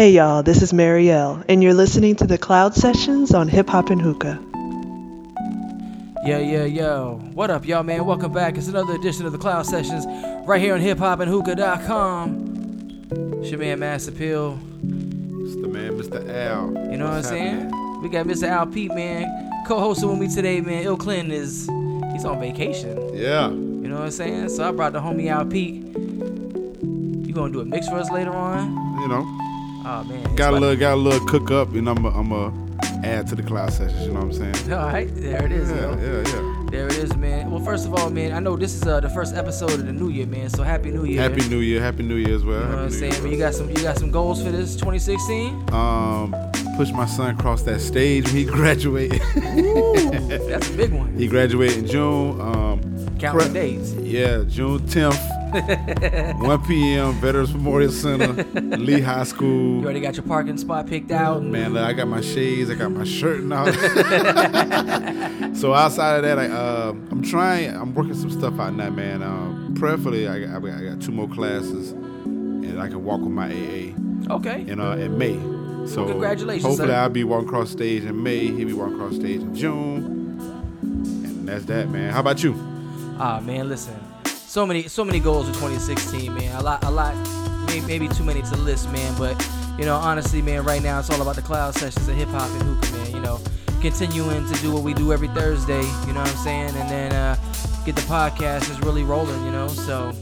Hey y'all, this is Marielle, and you're listening to the Cloud Sessions on Hip Hop and Hookah. Yo, yo, yo. What up, y'all, man? Welcome back. It's another edition of the Cloud Sessions right here on hiphopandhookah.com. It's your man, Mass Appeal. It's the man, Mr. Al. You know What's what I'm saying? We got Mr. Al Pete, man, co-hosting with me today, man. Ill Clinton is he's on vacation. Yeah. You know what I'm saying? So I brought the homie Al Pete. You gonna do a mix for us later on? You know, Oh man. got a little, got a little cook up, and I'm, I'm a add to the cloud sessions. You know what I'm saying? All right, there it is. yo. Yeah, yeah, yeah. There it is, man. Well, first of all, man, I know this is uh, the first episode of the new year, man. So happy New Year. Happy New Year, Happy New Year as well. You know what I'm saying? Year. You got some you got some goals for this 2016? Um, push my son across that stage when he graduated. That's a big one. he graduated in June. Um, Counting pre- days. Yeah, June 10th, 1 p.m. Veterans Memorial Center, Lee High School. You already got your parking spot picked out. Man, look, I got my shades, I got my shirt and all. so outside of that, I, uh, I'm trying, I'm working some stuff out now, man. Um, prayerfully, I, got- I, I got two more classes, and I can walk with my AA Okay. in uh, in May. So congratulations, Hopefully, sir. I'll be walking across stage in May. He'll be walking across stage in June, and that's that, man. How about you? Ah man, listen. So many so many goals for 2016, man. A lot a lot maybe too many to list, man, but you know, honestly, man, right now it's all about the cloud sessions and hip hop and hookah, man, you know. Continuing to do what we do every Thursday, you know what I'm saying? And then uh get the podcast is really rolling, you know. So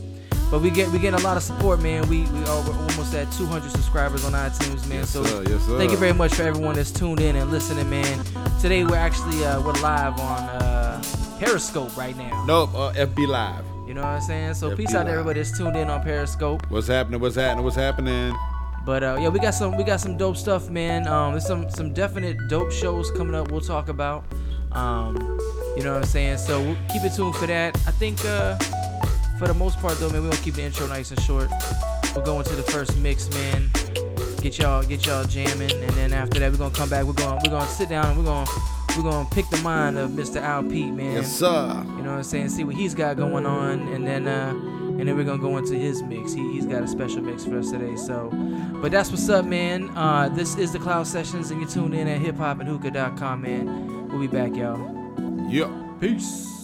but we get we getting a lot of support, man. We we are we're almost at 200 subscribers on iTunes, man. Yes, so sir. Yes, sir. Thank you very much for everyone that's tuned in and listening, man. Today we're actually uh, we're live on uh, Periscope right now. Nope, uh, FB Live. You know what I'm saying? So peace out to everybody that's tuned in on Periscope. What's happening? What's happening? What's happening? But uh, yeah, we got some we got some dope stuff, man. Um, there's some some definite dope shows coming up. We'll talk about. Um, you know what I'm saying? So we'll keep it tuned for that. I think uh, for the most part though, man, we're gonna keep the intro nice and short. We're going to the first mix, man. Get y'all get y'all jamming, and then after that, we're gonna come back. We're gonna we're gonna sit down. and We're gonna we're gonna pick the mind of Mr. Al Pete, man. Yes, sir. You know what I'm saying? See what he's got going on, and then uh, and then we're gonna go into his mix. He, he's got a special mix for us today. So, but that's what's up, man. Uh, this is the Cloud Sessions, and you're tuned in at hiphopandhookah.com, man. We'll be back, y'all. Yep. Peace.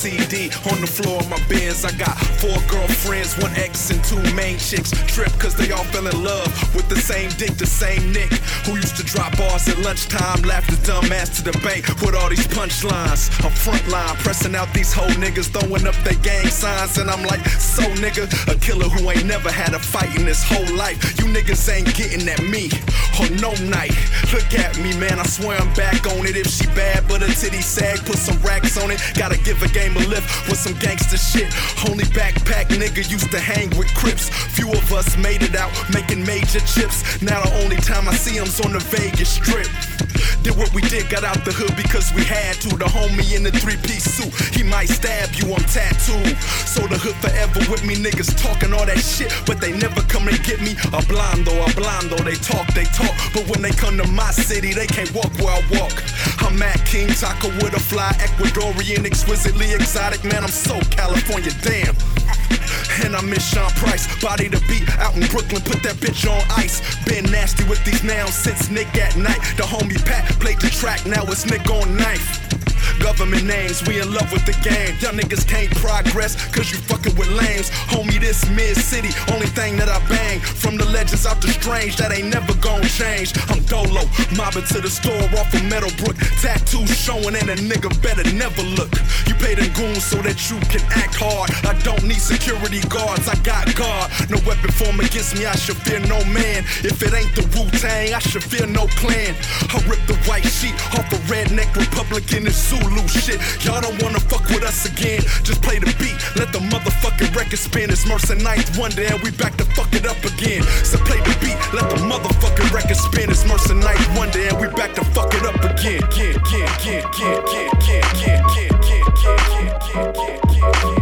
CD on the floor of my Benz. I got four girlfriends, one ex and two main chicks. Trip cause they all fell in love with the same dick, the same Nick. Who used to drop bars at lunchtime, laugh the dumb ass to the bank with all these punchlines. I'm frontline, pressing out these whole niggas, throwing up their gang signs. And I'm like, so nigga, a killer who ain't never had a fight in his whole life. You niggas ain't getting at me on no night. Look at me, man, I swear I'm back on it. If she bad, but her titty sag, put some racks on it. Gotta give a game a lift with some gangster shit. Only backpack nigga used to hang with Crips. Few of us made it out, making major chips. Now the only time I see him's on the Vegas strip. Did what we did, got out the hood because we had to. The homie in the three piece suit, he might stab you, I'm tattooed. So the hood forever with me, niggas talking all that shit, but they never come and get me. A blondo, a blondo, they talk, they talk, but when they come to my city, they can't walk where I walk. I'm at King Taco with a fly, Ecuadorian, exquisitely exotic, man, I'm so California, damn. And I miss Sean Price, body to beat out in Brooklyn, put that bitch on ice. Been nasty with these nouns since Nick at night. The homie Pat played the track, now it's Nick on knife. Government names, we in love with the game. Y'all niggas can't progress, cause you fucking with lames. Homie, this mid city, only thing that I bang. From the legends out the strange, that ain't never gonna change. I'm Dolo, mobbing to the store off of Meadowbrook. Tattoos showing, and a nigga better never look. You pay them goons so that you can act hard. I don't need security guards, I got guard. No weapon form against me, I should fear no man. If it ain't the Wu Tang, I should fear no clan. I rip the white sheet off a redneck Republican and Zulu shit. Y'all don't wanna fuck with us again. Just play the beat, let the motherfucking record spin. It's Murs and Ninth Wonder, and we back to fuck it up again. So play the beat, let the motherfucking record spin. It's Murs and Ninth Wonder, and we back to fuck it up. Again, again, again, again, again, again, again, again, again, again, again, again, again.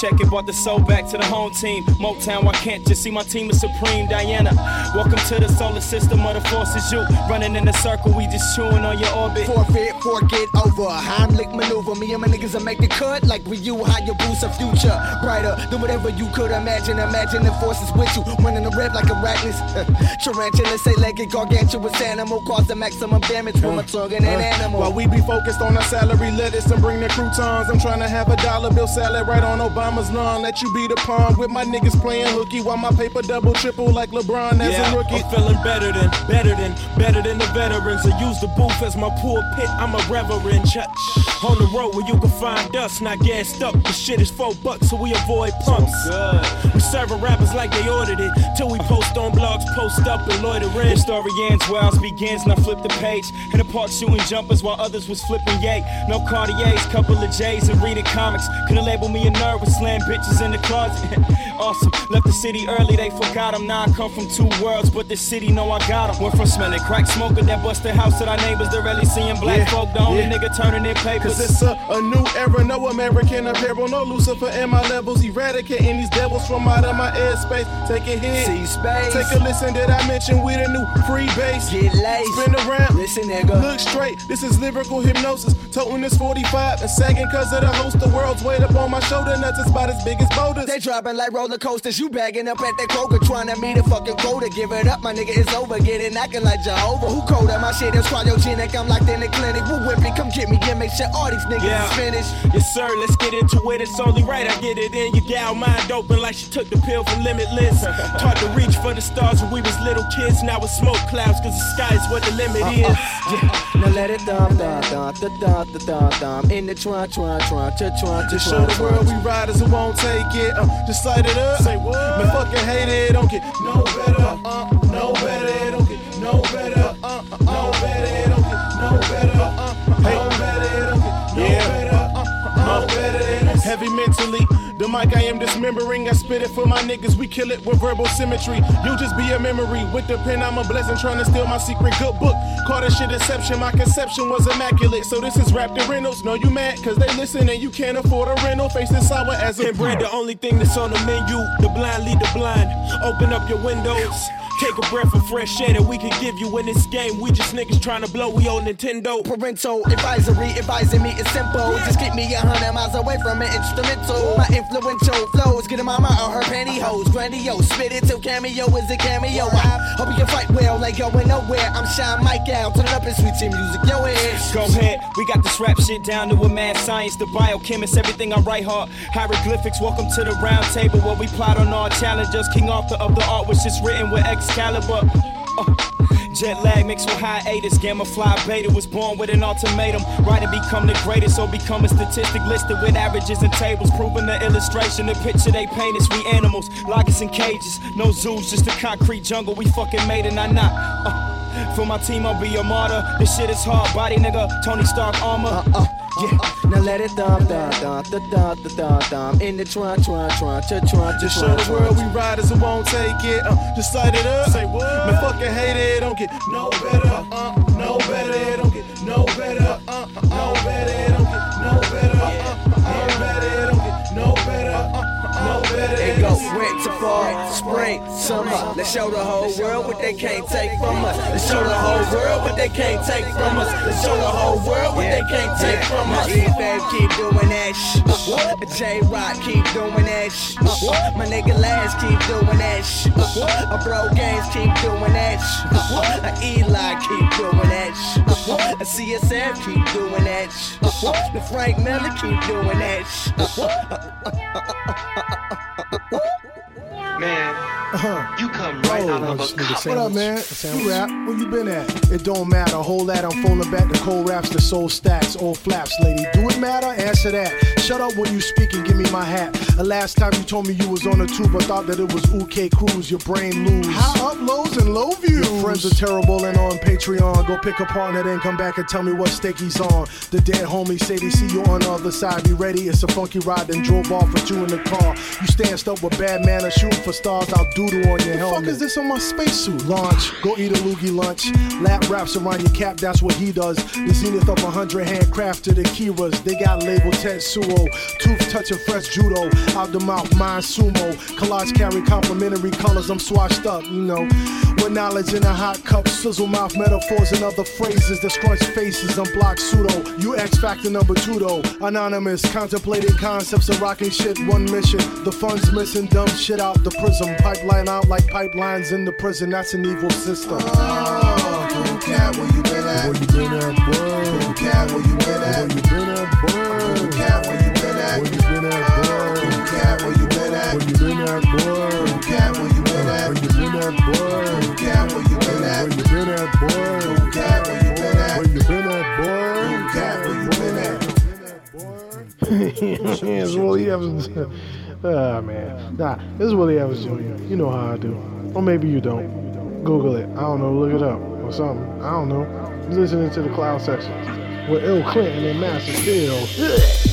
Check it, brought the soul back to the home team. Motown, why can't you see my team is supreme? Diana, welcome to the solar system of the forces. You running in a circle, we just chewing on your orbit. Forfeit, forget over. Heimlich maneuver. Me and my niggas will make the cut like we you. How you boost a future brighter than whatever you could imagine. Imagine the forces with you. Running the red like a arachnids. Tarantula, say legged, gargantuous animal. Cause the maximum damage with my tongue and an uh, animal. While we be focused on our salary lettuce and bring the croutons, I'm trying to have a dollar bill salad right on Obama's lawn. Let you be the pawn with my niggas playing hooky while my paper double triple like LeBron as yeah, a rookie. I'm feeling better than, better than, better than the veterans. I use the booth as my pulpit. I'm a reverend. Ch- on the road where you can find us, not gassed up. The shit is four bucks, so we avoid pumps. We serving rappers like they ordered it. Till we post on blogs, post up and loiter in. The story ends where ours begins, now flip the page. In the park shooting jumpers while others was flipping yay. No Cartiers, couple of J's and reading comics. Couldn't label me a nerd with slam bitches in the closet. awesome. Left the city early, they forgot him. Now I come from two worlds, but the city know I got him. Went from smelling crack smoker that busted house to our neighbors. They're really seeing black Yeah, folk. The only yeah. nigga turning in papers. Cause it's a, a new era, no American apparel, no Lucifer in my levels, eradicating these devils from out of my airspace. Take a hit, See space. take a listen. Did I mention we the new free base? Get laced. Spin around, Listen, nigga. Look straight, this is lyrical hypnosis. Toting this 45 and sagging cause of the host. The world's weight up on my shoulder, nuts is about as big as boulders. They dropping like roller coasters. You bagging up at that Kroger, trying to meet a fucking quota. Give it up, my nigga, it's over. Get it knocking like Jehovah. Who colder? My shit is cryogenic. I'm locked in the clinic. Woo whipping, come get me and make sure all these niggas Yeah. is finished. Yes, sir, let's get into it. It's only right I get it in. Your gal mind open like she took the pill for limitless. Taught to reach for the stars when we was little kids. Now it's smoke clouds, cause the sky is what the limit is. Yeah. Now let it thump, thump, thump, thump, thump, thump, thump. In the trunk, trunk, trunk, trunk, trunk, Just show the world we riders who won't take it. Uh, just light it up. Say what? Man, fucking hate it. Don't get no better. Uh, no better. Heavy mentally. The mic I am dismembering. I spit it for my niggas. We kill it with verbal symmetry. You just be a memory. With the pen, I'm a blessing. Trying to steal my secret good book. Call this shit deception. My conception was immaculate. So this is Raptor Reynolds. No, you mad? Cause they listen and you can't afford a rental. Facing sour as a And bread, the only thing that's on the menu. The blind lead the blind. Open up your windows. Take a breath of fresh air that we can give you in this game. We just niggas trying to blow. We on Nintendo. Parental advisory advising me is simple. Just keep me a hundred miles away from an instrumental. My influential flows get a mama on her pantyhose. Grandiose, spit it till cameo is a cameo. I hope you can fight well, like going nowhere. I'm Shine Mike out, turn it up and sweet tea music. Yo, it's Go ahead, we got this rap shit down to a mad science. The biochemist, everything I write hard. Hieroglyphics, welcome to the round table where we plot on our challenges. King Arthur of the art, which is written with Excalibur. Uh, Jet lag mixed with hiatus. Gamma fly beta was born with an ultimatum. Right to become the greatest or become a statistic listed with averages and tables. Proving the illustration, the picture they paint is we animals. Lock us in cages. No zoos, just a concrete jungle. We fucking made it, not not. Uh, for my team, I'll be a martyr. This shit is hard body, nigga. Tony Stark armor. uh, yeah. Now let it thump, thump, thump, thump, thump, thump, thump. In the trunk, trunk, trunk, trunk, trunk, Just show the world we riders who won't take it. Uh, just light it up. Say what? Man, fucking hate it. Don't get no better. Uh, no better. Don't get no better. Uh, uh, no better. Don't winter, fall, spring, summer. Let's show the whole world what they can't take from us. Let's show the whole world what they can't take from us. Let's show the whole world what they can't take from us. EFM keep doing that shit. Uh-huh. J Rock keep doing that shit. Uh-huh. My nigga Laz keep doing that shit. Uh-huh. A bro games keep doing that shit. A Eli keep doing that shit. A CSF keep doing that shit. The Frank Miller keep doing that shit. Man, uh-huh. you come right oh, out of a cup. What up, man? You rap? Where you been at? It don't matter. Whole that I'm phoning back the cold raps, the soul stacks, old flaps, lady. Do it matter? Answer that. Shut up when you speak and give me my hat. The last time you told me you was on a tube, I thought that it was OK Cruz. Your brain lose. High up lows and low views. Your friends are terrible and on Patreon. Go pick a partner, then come back and tell me what stake he's on. The dead homies say they see you on the other side. Be ready, it's a funky ride. Then drove off with you in the car. You stand up with bad manners, shooting for stars. I'll doodle on your helmet. fuck is this on my spacesuit? Launch, go eat a loogie lunch. Lap wraps around your cap, that's what he does. The zenith of a hundred handcrafted Akiras. They got labeled Tetsuo. Tooth touching fresh judo. Out the mouth, mind sumo. Collage carry complimentary colors. I'm swashed up, you know. With knowledge in a hot cup, sizzle mouth metaphors and other phrases that scrunch faces. I'm block pseudo. You X factor number two though. Anonymous, contemplating concepts of rocking shit. One mission. The funds missing, dumb shit out the prism. Pipeline out like pipelines in the prison. That's an evil system. Oh, cool cat, where you been at? Where you been at, boy? Cool cat, where you been at? Where you been at, boy? Cool cat, where you been at? at? Where you been at, boy? Cool cat, where you been at? Where you been at, boy? Cool cat, where you been at? Where you been at, boy? Cool cat, where you been at? Where you been at, boy? Cool cat, where you been at? Where you been at, boy? Cool cat, where you been at? it's Willie Evans. Ah, man. Nah, this is Willie Evans Jr. You know how I do. Or maybe you don't. Google it. I don't know. Look it up or something. I don't know. Listening to the Cloud Sessions with Ill Clinton and Master Steel.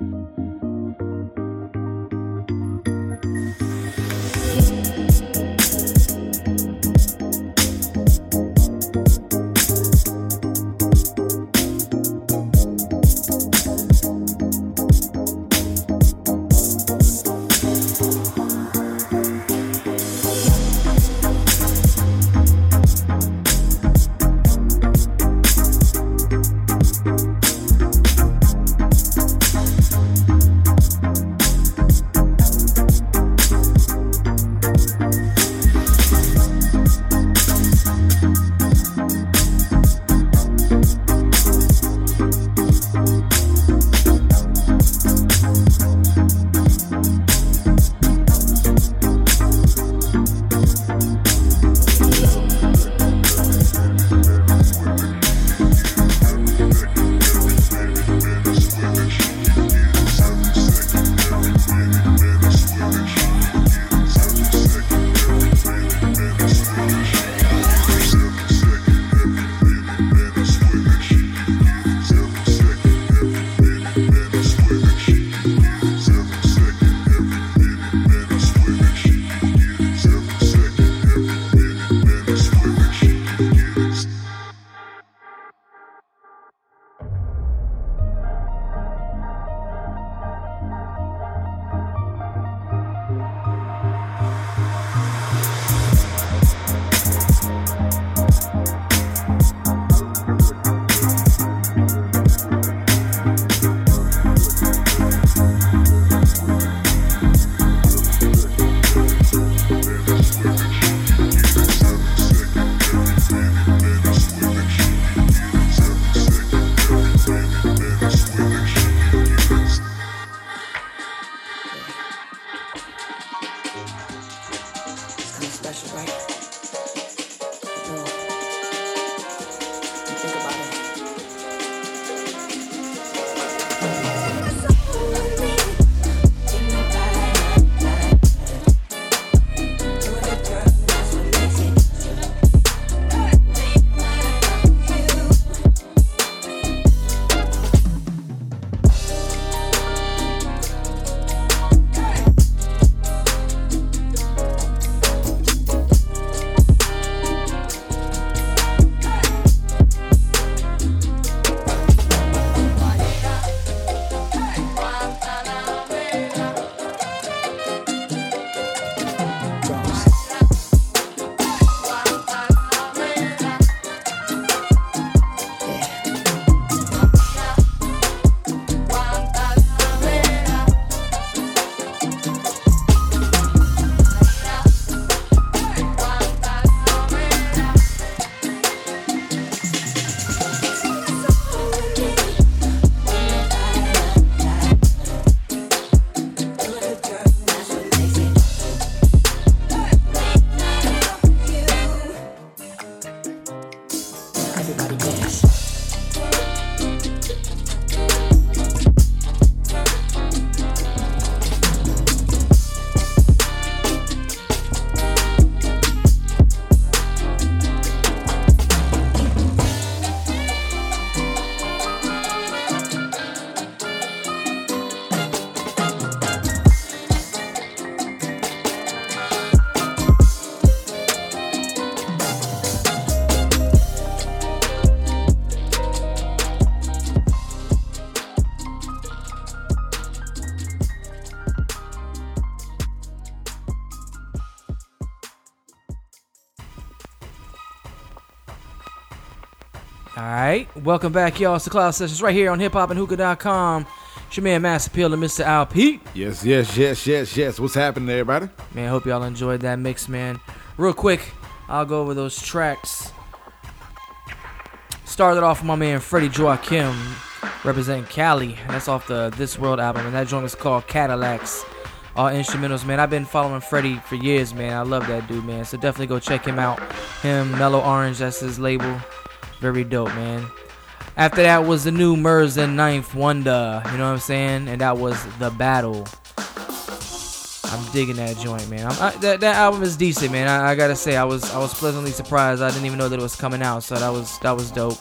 Right, welcome back, y'all. It's the Cloud Sessions right here on hiphopandhookah.com. It's your man, Mass Appeal, and Mr. Al Pete. Yes, yes, yes, yes, yes. What's happening, everybody? Man, hope y'all enjoyed that mix, man. Real quick, I'll go over those tracks. Started off with my man Freddie Joachim, representing Cali. That's off the This World album, and that joint is called Cadillacs. All instrumentals, man. I've been following Freddie for years, man. I love that dude, man. So definitely go check him out. Him, Mellow Orange, that's his label. Very dope, man. After that was the new Murs and Ninth Wonder, you know what I'm saying? And that was The Battle. I'm digging that joint, man. I'm, I, that that album is decent, man. I, I gotta say, I was I was pleasantly surprised. I didn't even know that it was coming out, so that was that was dope.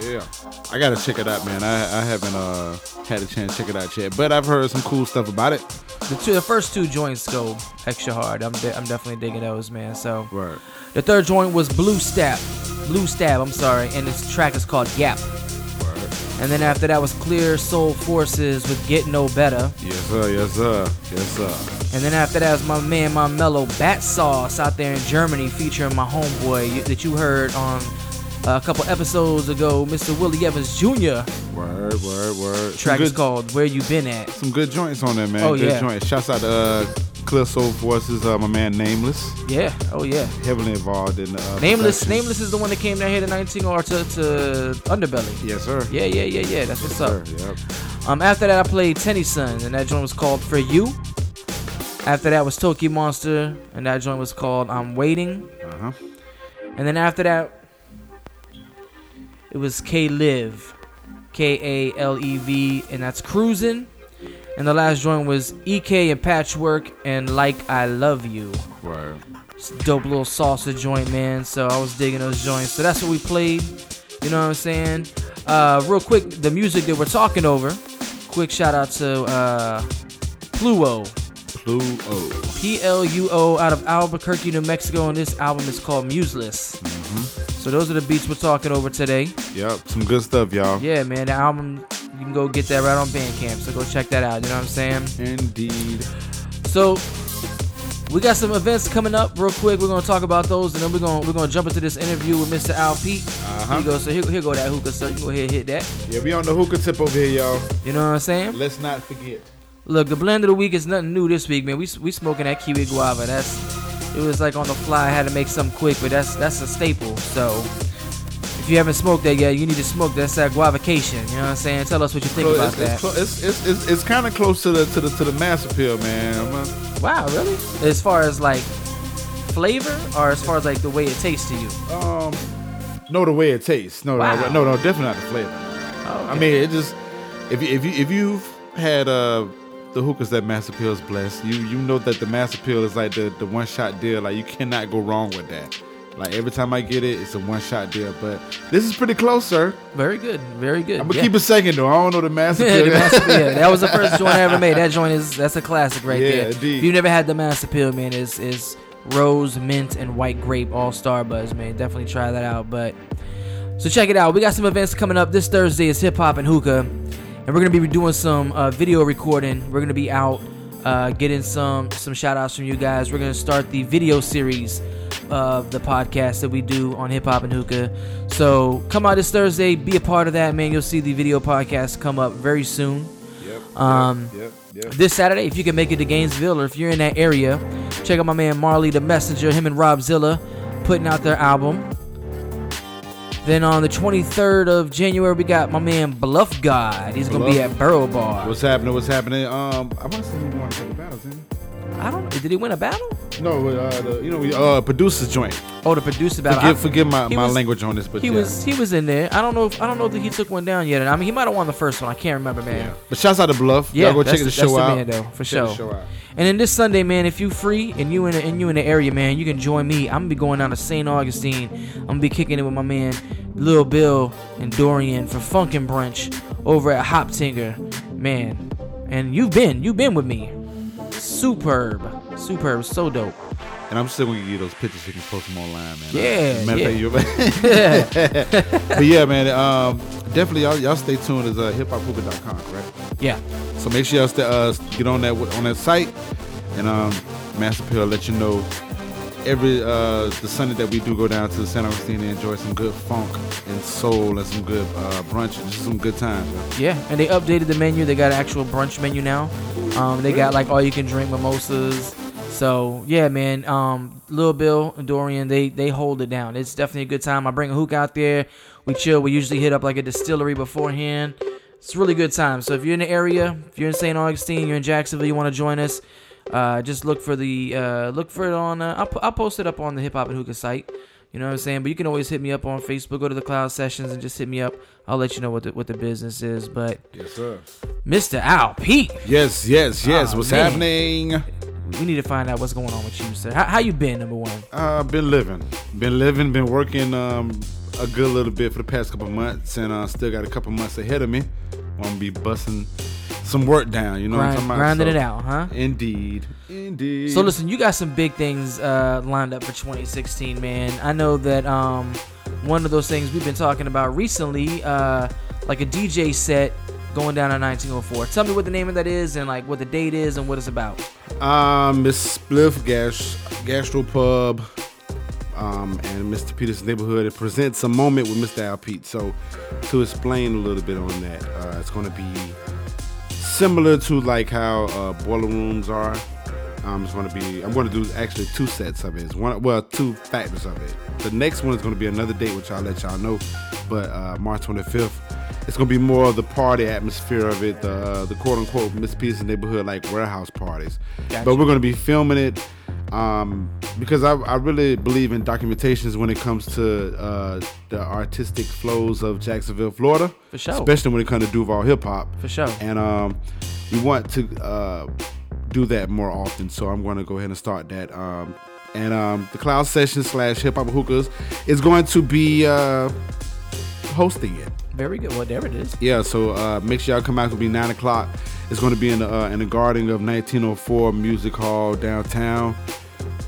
Yeah, I gotta check it out, man. I, I haven't uh had a chance to check it out yet, but I've heard some cool stuff about it. The two, the first two joints go extra hard. I'm de- I'm definitely digging those, man. So Right. the third joint was Blue Stab, Blue Stab. I'm sorry, and this track is called Gap. And then after that was Clear Soul Forces with Get No Better. Yes, sir. Yes, sir. Yes, sir. And then after that was my man, my mellow Bat Sauce out there in Germany featuring my homeboy that you heard on uh, a couple episodes ago, Mr. Willie Evans Jr. Word, word, word. Track is good- called Where You Been At. Some good joints on there, man. Oh, good yeah. joints. Shouts out to uh, Clear Soul Forces, uh, my man Nameless. Yeah, oh yeah. Heavily involved in uh, Nameless. Nameless is the one that came down here to 19 or to, to Underbelly. Yes, sir. Yeah, yeah, yeah, yeah. That's what's up. Sir, yep. Um, after that, I played Tennyson, and that joint was called For You. After that was Tokimonsta, and that joint was called I'm Waiting. Uh-huh. And then after that, it was K Live, K A L E V, and that's Cruising. And the last joint was EK and Patchwork and Like I Love You. A dope little salsa joint, man. So I was digging those joints. So that's what we played. You know what I'm saying? Uh, real quick, the music that we're talking over. Quick shout out to uh, Pluo. Pluo. P L U O out of Albuquerque, New Mexico, and this album is called Museless. Mhm. So those are the beats we're talking over today. Yep. Some good stuff, y'all. Yeah, man, the album you can go get that right on Bandcamp. So go check that out. You know what I'm saying? Indeed. So we got some events coming up real quick. We're gonna talk about those, and then we're gonna we're gonna jump into this interview with Mr. Al Pete. Uh-huh. Here you go. So here, here go that hookah. So you go ahead hit that. Yeah, we on the hookah tip over here, y'all. You know what I'm saying? Let's not forget. Look, the blend of the week is nothing new this week, man. We we smoking that kiwi guava. That's it was like on the fly. I had to make something quick, but that's that's a staple. So if you haven't smoked that yet, you need to smoke. That's that guavacation. You know what I'm saying? Tell us what you think So about it's, that. It's, it's, it's, it's, kind of close to the to the to the mass appeal, man. Wow, really? As far as like flavor, or as far as like the way it tastes to you? Um, no, the way it tastes. No, Wow. no, no, no, definitely not the flavor. Oh, I mean, it just if you if you if you've had uh the hookahs that Mass Appeal is blessed, you you know that the Mass Appeal is like the the one shot deal. Like you cannot go wrong with that. Like every time I get it, it's a one shot deal. But this is pretty close, sir. Very good, very good. I'm gonna Yeah. keep it second though. I don't know the Mass Yeah, Appeal. the Mass Appeal. That was the first joint I ever made. That joint is that's a classic right Yeah, there. indeed. If you never had the Mass Appeal, man, is is rose, mint, and white grape all star buzz, man. Definitely try that out. But so check it out. We got some events coming up. This Thursday is hip hop and hookah, and we're gonna be doing some uh, video recording. We're gonna be out uh, getting some some shout outs from you guys. We're gonna start the video series of the podcast that we do on hip hop and hookah. So come out this Thursday, be a part of that, man. You'll see the video podcast come up very soon. Yep. Um, yep. Yep. This Saturday, if you can make it to Gainesville or if you're in that area, check out my man Marley the Messenger, him and Rob Zilla putting out their album. Then on the 23rd of January, we got my man Bluff God. He's gonna be at Burro Bar. What's happening? What's happening? Um, I want to say he won a couple battles, he? I don't. Did he win a battle? No, uh, the, you know, we, uh, producer's joint. Oh, the producer battle. Forgive, I- forgive my, my was- language on this, but He yeah. was he was in there. I don't know. If, I don't know if he took one down yet. I mean, he might have won the first one. I can't remember, man. But shouts out to Bluff. Yeah, Y'all go check the, the- show that's the out. man, though, for Check the sure. show out. And then this Sunday, man, if you free and you in the, and you in the area, man, you can join me. I'm gonna be going down to St. Augustine. I'm gonna be kicking it with my man Lil Bill and Dorian for Funkin' Brunch over at Hop Tinker, man. And you've been, you've been with me. Superb, superb, so dope. And I'm still gonna give you those pictures so you can post them online, man. Yeah, of yeah. but yeah, man. Um, definitely, y'all, y'all stay tuned. Is uh, hiphophookah.com, right? Yeah. So make sure y'all stay, uh, get on that on that site, and um, Master Pill let you know every uh the Sunday that we do go down to San Augustine and enjoy some good funk and soul and some good uh brunch just some good time. Yeah, and they updated the menu. They got an actual brunch menu now. Um, they got like all you can drink mimosas. So yeah, man. Um, Lil Bill and Dorian, they they hold it down. It's definitely a good time. I bring a hook out there. We chill. We usually hit up like a distillery beforehand. It's a really good time. So if you're in the area, if you're in St. Augustine, you're in Jacksonville, you want to join us, uh, just look for the uh, look for it on. Uh, I'll, I'll post it up on the Hip Hop and Hookah site. You know what I'm saying? But you can always hit me up on Facebook. Go to the Cloud Sessions and just hit me up. I'll let you know what the what the business is. But Yes, sir. Mr. Al Pete, Yes, yes, yes. Aw, What's man. happening? we need to find out what's going on with you, sir. How, how you been, number one? Uh, been living, been living, been working um, a good little bit for the past couple months, and uh, still got a couple months ahead of me. I'm gonna be busting some work down. You know what I'm talking about? grinding So- it out, huh? Indeed, indeed. So listen, you got some big things uh, lined up for 2016, man. I know that um, one of those things we've been talking about recently, uh, like a DJ set going down in 1904. Tell me what the name of that is and like what the date is and what it's about. Um, Miss Spliff Gas Gastropub um, and Mr. Peter's neighborhood. It presents a moment with Mr. Al Pete. So, to explain a little bit on that, uh, it's going to be similar to like how uh, boiler rooms are. I'm just going to be. I'm going to do actually two sets of it. It's one, well, two factors of it. The next one is going to be another date, which I'll let y'all know. But uh, March 25th, it's going to be more of the party atmosphere of it, the uh, the quote unquote Miss Peter's neighborhood like warehouse parties. Gotcha. But we're going to be filming it um, because I, I really believe in documentations when it comes to uh, the artistic flows of Jacksonville, Florida. For sure. Especially when it comes to Duval hip hop. For sure. And um, we want to uh, do that more often. So I'm going to go ahead and start that. Um, and um, the Cloud Session slash Hip Hop Hookahs is going to be uh, hosting it. Very good. Well, there it is. Yeah, so uh, make sure y'all come out. It'll be nine o'clock. It's going to be in the uh, in the garden of 1904 Music Hall downtown.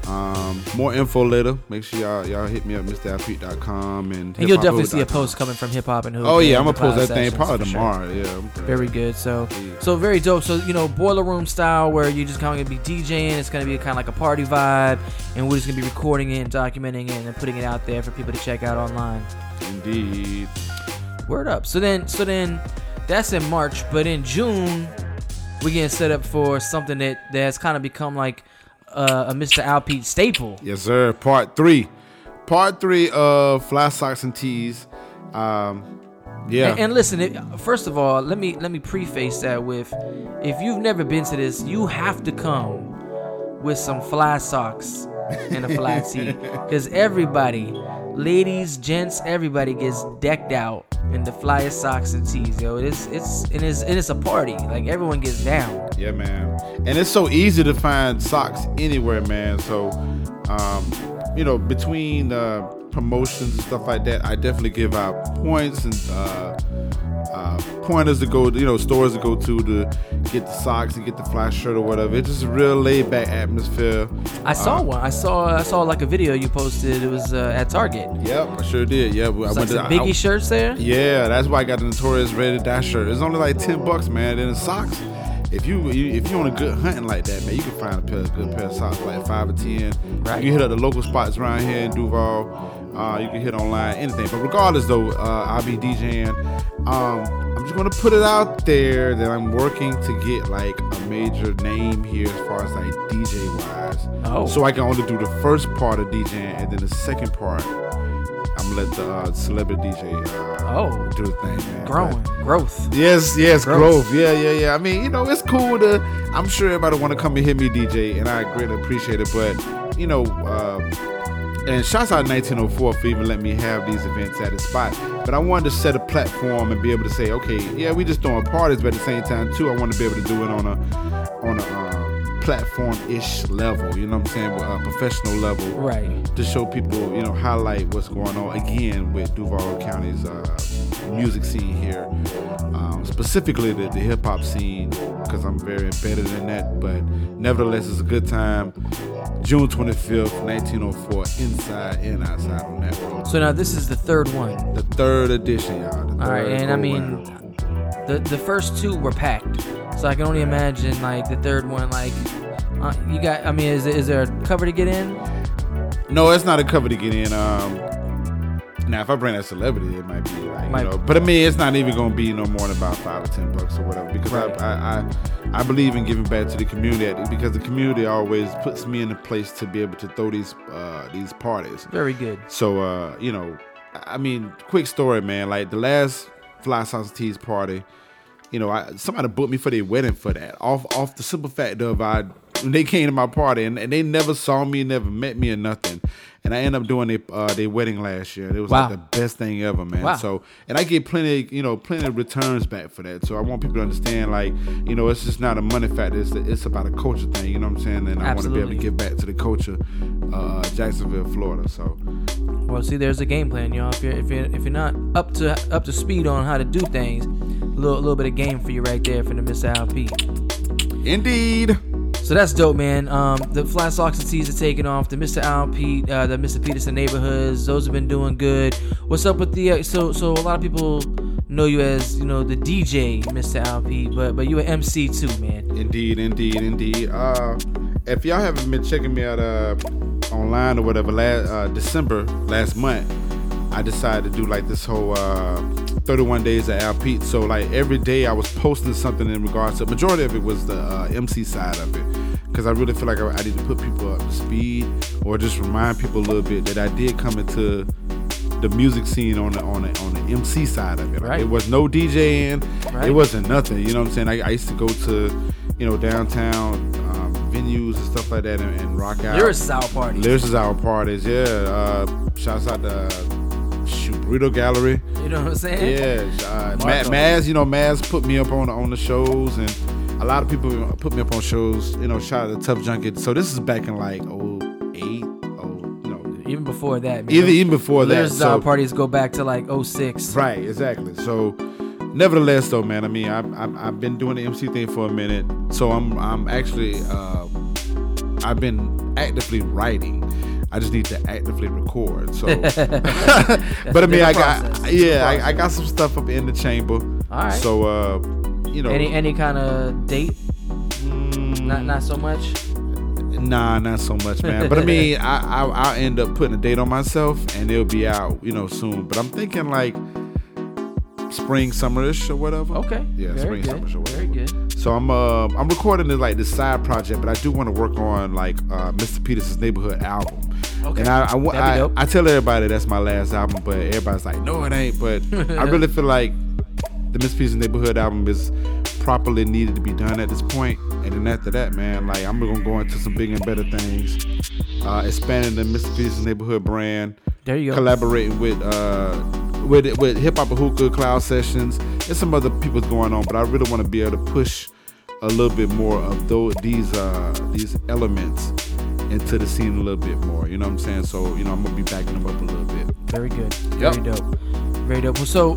Um, more info later. Make sure y'all y'all hit me up, MrAlpete.com and And you'll definitely see a post coming from Hip Hop and Hoop. Oh yeah, I'm gonna post that thing probably for sure. tomorrow. Yeah. Very good. So, so very dope. So you know, boiler room style, where you're just kind of gonna be DJing. It's gonna be kind of like a party vibe, and we're just gonna be recording it and documenting it and putting it out there for people to check out online. Indeed. Word up. So then, so then, that's in March, but in June, we getting set up for something that that has kind of become like uh, a Mr. Alpete staple. Yes, sir. Part three. Part three of Fly Socks and Tees. Um, yeah. And, and listen, it, first of all, let me let me preface that with, if you've never been to this, you have to come with some fly socks and a fly tee, because everybody, ladies, gents, everybody gets decked out in the flyest socks and tees. Yo, it's it's and it's and it's a party. Like everyone gets down. Yeah, man. And it's so easy to find socks anywhere, man. So, um, you know, between uh, promotions and stuff like that, I definitely give out points and uh, pointers to go, you know, stores to go to to get the socks and get the fly shirt or whatever. It's just a real laid back atmosphere. I saw Uh, one. I saw I saw like a video you posted. It was uh, at Target. Yep, I sure did. Yeah, I like went to- I- Biggie shirts there. Yeah, that's why I got the Notorious Red Die shirt. It's only like ten bucks, man. Then the socks. If you, you if you on a good hunting like that, man, you can find a pair, good pair of socks like five or ten. Right. You hit up the local spots around here in Duval. Uh, you can hit online, anything. But regardless, though, uh, I'll be DJing. Um, I'm just gonna put it out there that I'm working to get like a major name here as far as like DJ wise. Oh. So I can only do the first part of DJing, and then the second part, I'm gonna let the uh, celebrity DJ uh, Oh. do the thing, man. Growing, growth. Yes, yes, Growth. growth. Yeah, yeah, yeah. I mean, you know, it's cool to. I'm sure everybody want to come and hear me DJ, and I greatly appreciate it. But you know, uh, and shouts out 1904 for even letting me have these events at a spot. But I wanted to set a platform and be able to say, okay, yeah, we just throwing parties, but at the same time too, I want to be able to do it on a on a um, uh, platform-ish level. You know what I'm saying? A professional level, Right. To show people, you know, highlight what's going on again with Duval County's uh, music scene here, um, specifically the, the hip hop scene, because I'm very embedded in that. But nevertheless, it's a good time. June 25th, 1904, inside and outside on that road. So now this is the third one. The third edition, y'all. The All right, and I mean, round. the the first two were packed, so I can only imagine like the third one. Like, uh, you got. I mean, is is there a cover to get in? no, it's not a cover to get in. Um, now, if I bring a celebrity, it might be like, Might- you know, but I mean, it's not even gonna be no more than about five or ten bucks or whatever. Because Right. I, I, I, I believe in giving back to the community because the community always puts me in a place to be able to throw these, uh, these parties. Very good. So, uh, you know, I mean, quick story, man. Like the last Fly Sauce Teas party, you know, I, somebody booked me for their wedding for that. Off off the simple fact of I when they came to my party, and, and they never saw me, never met me or nothing. And I ended up doing their uh, their wedding last year. It was Wow. like the best thing ever, man. Wow. So and I get plenty, you know, plenty of returns back for that. So I want people to understand, like, you know, it's just not a money factor. It's it's about a culture thing. You know what I'm saying? And I want to be able to give back to the culture, uh, Jacksonville, Florida. So Well, see, there's a game plan, y'all. If you're if you're if you're not up to up to speed on how to do things, a little little bit of game for you right there for the Mr. Al Pete. indeed, So that's dope, man. Um, the Fly Socks and Tees are taking off. The Mr. Al Pete, uh, the Mr. Peterson neighborhoods, those have been doing good. What's up with the? Uh, so so a lot of people know you as you know the DJ, Mr. Al Pete, but but you an MC too, man. indeed, indeed, indeed. Uh, if y'all haven't been checking me out uh, online or whatever, last uh, December last month, I decided to do like this whole uh, 31 days of Al Pete. So like every day I was posting something in regards to. Majority of it was the uh, MC side of it, because I really feel like I, I need to put people up to speed or just remind people a little bit that I did come into the music scene on the on the on the MC side of it. Like, Right. It was no DJing. Right. It wasn't nothing. You know what I'm saying? I, I used to go to, you know, downtown um, venues and stuff like that and, and rock out. Lyrics Sour Party. Lyrics is our parties. Yeah. Uh, shouts out to uh, shoot, Burrito Gallery. You know what I'm saying? Yeah. Uh, Ma- Maz, you know, Maz put me up on on the shows and a lot of people put me up on shows. You know, shout out to Tough Junket. So this is back in like 08, oh, you know, Even before that, man. even even before that. Lyrics So, Parties go back to like 06. Right, exactly. So, nevertheless, though, man, I mean, I've, I've, I've been doing the MC thing for a minute, so I'm I'm actually uh, I've been actively writing. I just need to actively record. So, but I mean, I process. got yeah, I, I got some stuff up in the chamber. All right. So, uh, you know, Any any kind of date? mm, Not not so much. Nah, not so much, man. But I mean, I, I I'll end up putting a date on myself, and it'll be out, you know, soon. But I'm thinking like spring, summerish or whatever. Okay. Yeah, Very spring, good. summerish or whatever. Very good. So I'm uh I'm recording this like this side project, but I do want to work on like uh, Mr. Peterson's Neighborhood album. Okay. And I I, I. I tell everybody that's my last album, but everybody's like, no, it ain't. But I really feel like the Mr. Peterson's Neighborhood album is properly needed to be done at this point. And then after that, man, like I'm gonna go into some bigger and better things, uh, expanding the Mr. Peterson's Neighborhood brand, There you go. collaborating with uh with with hip hop hookah cloud sessions and some other people going on but i really want to be able to push a little bit more of those these uh these elements into the scene a little bit more you know what i'm saying so you know i'm gonna be backing them up a little bit Very good. Yep. Very dope. Very dope. Well, so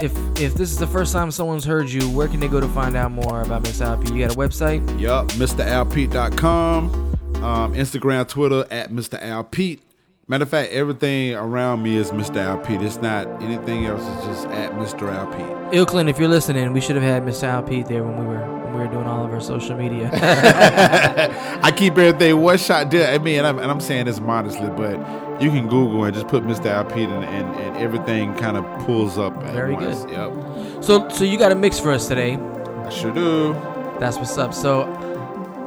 if if this is the first time someone's heard you, where can they go to find out more about Miss Alp? You got a website? Yup, MrAlpete.com, um, Instagram, Twitter at Mr. Al Pete. Matter of fact, everything around me is Mr. Al Pete. It's not anything else. It's just at Mr. Al Pete. Ill Clinton, if you're listening, we should have had Mr. Al Pete there when we were when we were doing all of our social media. I keep everything one shot deal. I mean, and I'm, and I'm saying this modestly, but you can Google and just put Mr. Al Pete and, and, and everything kind of pulls up. At Very once. good. Yep, so so you got a mix for us today. I sure do. That's what's up. So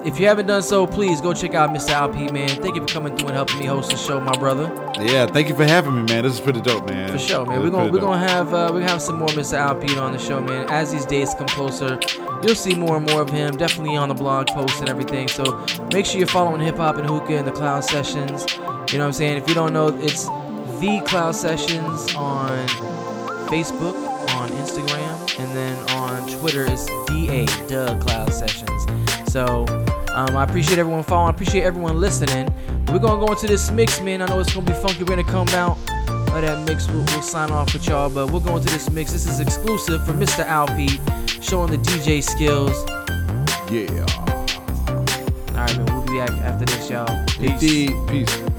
if you haven't done so, please go check out Mr. Pete, man. Thank you for coming through and helping me host the show, my brother. Yeah, thank you for having me, man. This is pretty dope, man. For sure, man. This We're gonna we're dope. gonna have uh, we're gonna have some more Mr. Pete on the show, man. As these days come closer, you'll see more and more of him. Definitely on the blog posts and everything. So make sure you're following Hip Hop and Hookah and the Cloud Sessions. You know what I'm saying? If you don't know, it's the Cloud Sessions on Facebook, on Instagram, and then on Twitter it's DA Cloud Sessions. So um, I appreciate everyone following. I appreciate everyone listening. We're gonna go into this mix, man. I know it's gonna be funky. We're gonna come out of that mix. We'll, we'll sign off with y'all, but we're going to this mix. This is exclusive for Mr. Al showing the DJ skills. Yeah. All right, man. We'll be back after this, y'all. Peace. Indeed. Peace.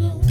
Paradise,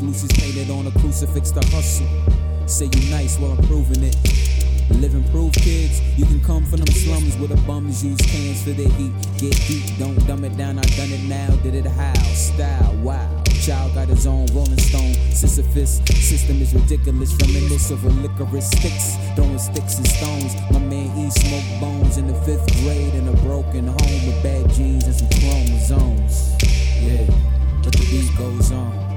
hips. Lucy's painted on a crucifix to hustle. Say you nice while I'm proving it. Living proof, kids. You can come from them slums where the bums use cans for their heat. Get deep, don't dumb it down. I done it now, did it how? Style, wow. Child got his own Rolling Stone. Sisyphus system is ridiculous. Reminisce over licorice sticks, throwing sticks and stones. My man E smoked bones in the fifth grade in a broken home with bad genes and some chromosomes. Yeah, but the beat goes on.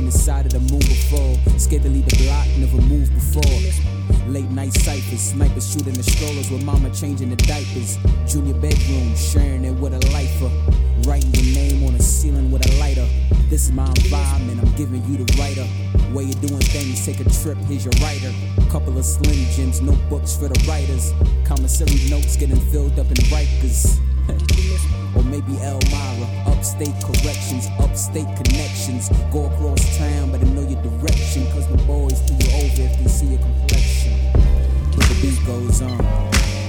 Seen the side of the moon before. Scared to leave the block, never moved before. Late night ciphers, snipers shooting the strollers with mama changing the diapers. Junior bedroom, sharing it with a lifer. Writing your name on the ceiling with a lighter. This is my environment, I'm giving you the writer. Way you doing things, take a trip, here's your writer. Couple of slim gems, notebooks for the writers. Commissary notes getting filled up in Rikers. or maybe Elmira, upstate corrections, upstate connections. Go across town, but I know your direction. Cause the boys do you over if they see your complexion. But the beat goes on.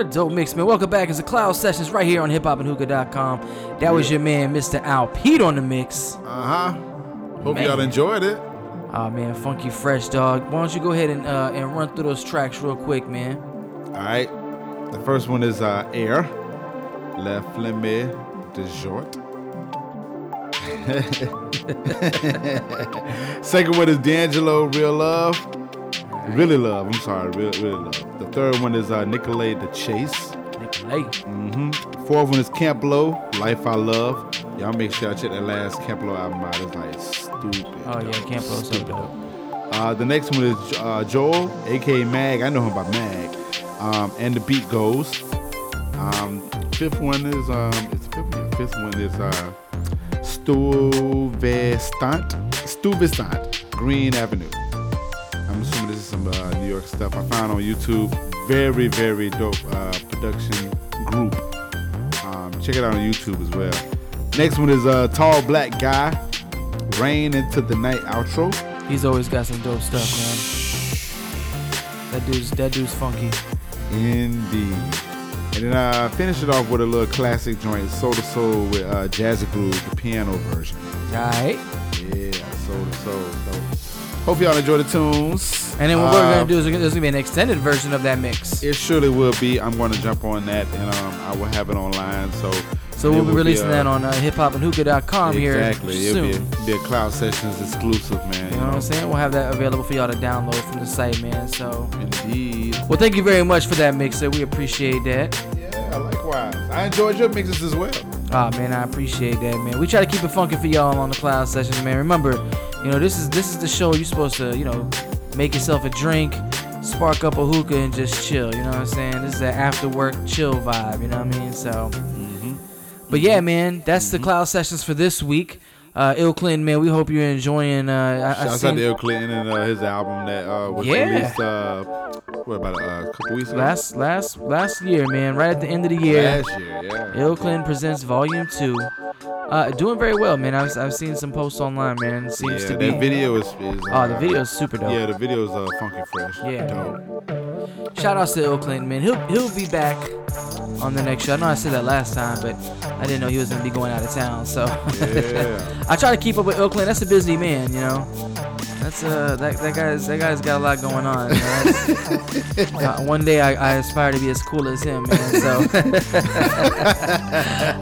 What a dope mix, man. Welcome back. It's the Cloud Sessions right here on hiphopandhookah.com. That was your man, Mr. Al Pete on the mix. Uh huh. Hope Man. y'all enjoyed it. Oh man, funky fresh dog. Why don't you go ahead and uh, and run through those tracks real quick, man? All right. The first one is uh, Air, La Flemme de Jort. Second one is D'Angelo, Real Love. Really Love, I'm sorry, Real, really Love. The third one is uh, Nicolay the Chase. Nicolay. hmm Fourth one is Camp Lo, Life I Love. Y'all make sure y'all check that last Camp Lo album out. It's like stupid. Oh yeah, Camp Lo so dope. Uh, the next one is uh, Joel, aka Mag. I know him by Mag. Um, and the beat goes. Um, fifth one is um, it's fifth one. Fifth one is uh, Stuyvesant, Stuyvesant, Green Avenue. I'm assuming this is some uh, New York stuff I found on YouTube. Very, very dope uh, production group. Um, check it out on YouTube as well. Next one is uh, Tall Black Guy, Rain into the Night outro. He's always got some dope stuff, man. That dude's that dude's funky. Indeed. And then I finish it off with a little classic joint, Soul to Soul with uh, Jazzy Groove, the piano version. Alright. Yeah, Soul to Soul. So, hope y'all enjoy the tunes. And then what we're gonna Um, do is there's gonna be an extended version of that mix. It surely will be. I'm going to jump on that, and um, I will have it online. So, So we'll be releasing uh, that on uh, hiphopandhookah.com here Exactly. It'll be, soon. a, be a Cloud Sessions exclusive, man. You know what I'm saying? We'll have that available for y'all to download from the site, man. So Indeed. Well, thank you very much for that mixer. We appreciate that. Yeah, likewise. I enjoyed your mixes as well. Ah man, I appreciate that, man. We try to keep it funky for y'all on the cloud sessions, man. Remember, you know, this is this is the show you're supposed to, you know, make yourself a drink, spark up a hookah, and just chill. You know what I'm saying? This is that after work chill vibe. You know what I mean? So, mm-hmm. but yeah, man, that's the mm-hmm. cloud sessions for this week. Uh, Ill Clinton, man, we hope you're enjoying. Uh, I, I out seen- to Ill Clinton and uh, his album that uh, was Yeah. released uh, what about uh, a couple weeks ago? last last last year, man, right at the end of the year. Last year, yeah. Ill Clinton presents Volume Two. Uh, doing very well, man. I've, I've seen some posts online, man. It seems yeah, to be. that video is, is Oh, the uh, video is super dope. Yeah, the video is uh, funky fresh. Yeah. dope. Shout outs to Clinton, man. He'll he'll be back on the next show. I know I said that last time, but I didn't know he was gonna be going out of town. So Yeah. I try to keep up with Clinton. That's a busy man, you know. That's uh that that guy's that guy's got a lot going on. You know? That's- uh, one day I, I aspire to be as cool as him, man. So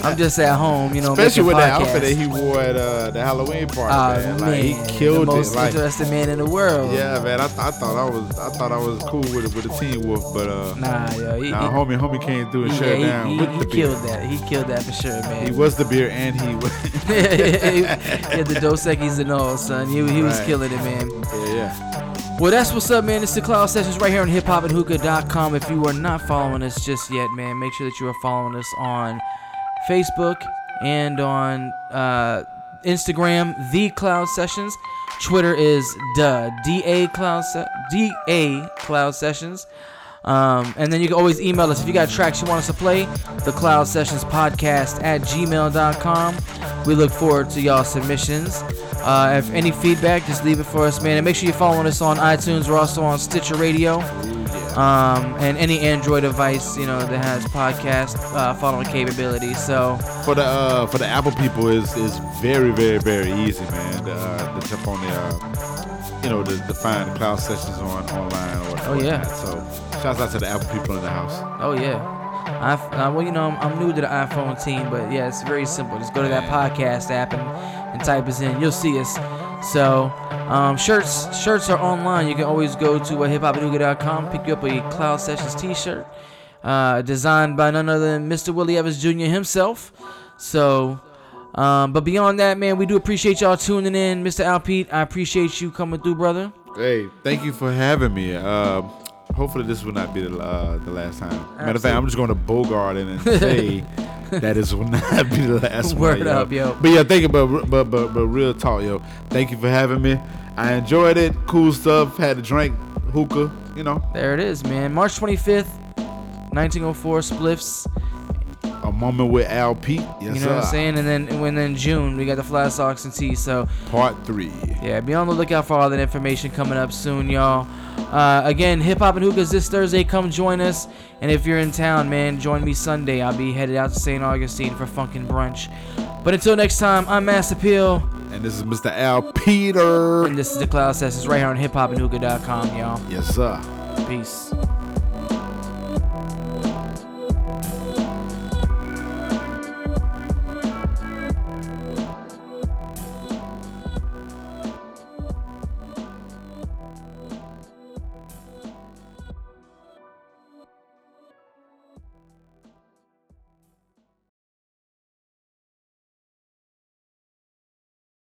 I'm just at home, you know, Especially with making that outfit that he wore at uh, the Halloween party, Ah, man. Like he killed the most it. Like, interesting man in the world. yeah, man. I, th- I thought I was I thought I was cool with it with the Teen Wolf, but uh, Nah, yo, he, nah, he- homie, homie came through and yeah, shut he, down he, with he the beer. killed that. He killed that for sure, man. He was the beer and he was. he had the Dos Equis and all, son. He, he was killing it, man. yeah, yeah. Well, that's what's up, man. It's the Cloud Sessions right here on hiphopandhookah.com. If you are not following us just yet, man, make sure that you are following us on Facebook and on uh, Instagram, The Cloud Sessions. Twitter is the DA Cloud DA Cloud Sessions. Um, and then you can always email us if you got tracks you want us to play. The Cloud Sessions Podcast at gmail.com. We look forward to y'all submissions. Uh, if any feedback, just leave it for us, man. And make sure you're following us on iTunes. We're also on Stitcher Radio. Um, and any Android device, you know, that has podcast uh, following capability. So, For the uh, for the Apple people is is very very very easy, man. To, uh, to jump on the uh, you know to, to find the cloud sessions on online or Oh, yeah. So shouts out to the Apple people in the house. oh yeah. I, uh, well, you know, I'm, I'm new to the iPhone team, but yeah, it's very simple. Just go to that podcast app and, and type us in. You'll see us. So, um, shirts shirts are online. You can always go to uh, hiphopandhookah.com, pick you up a Cloud Sessions T-shirt, uh, designed by none other than Mr. Willie Evans Jr. himself. So, um, but beyond that, man, we do appreciate y'all tuning in, Mr. Al Pete. I appreciate you coming through, brother. Hey, thank you for having me. Uh, hopefully this will not be the uh, the last time. Matter of fact, I'm just going to bogart and say that this will not be the last Word one. up, yo. But yeah, thank you. But but but but real talk, yo. Thank you for having me. I enjoyed it. Cool stuff. Had a drink, hookah. You know. There it is, man. March 25th, 1904, Spliffs A moment with Al Pete. Yes, you know sir. what I'm saying? And then and then June we got the Fly Socks and Tees. So Part three. yeah, be on the lookout for all that information coming up soon, y'all. Uh, again, hip hop and hookahs this Thursday. Come join us. And if you're in town, man, join me Sunday. I'll be headed out to St. Augustine for funkin' brunch. But until next time, I'm Master Peel. And this is Mr. Al Peter. And this is the Cloud Sessions right here on hiphopandhookah.com, y'all. Yes, sir. Peace.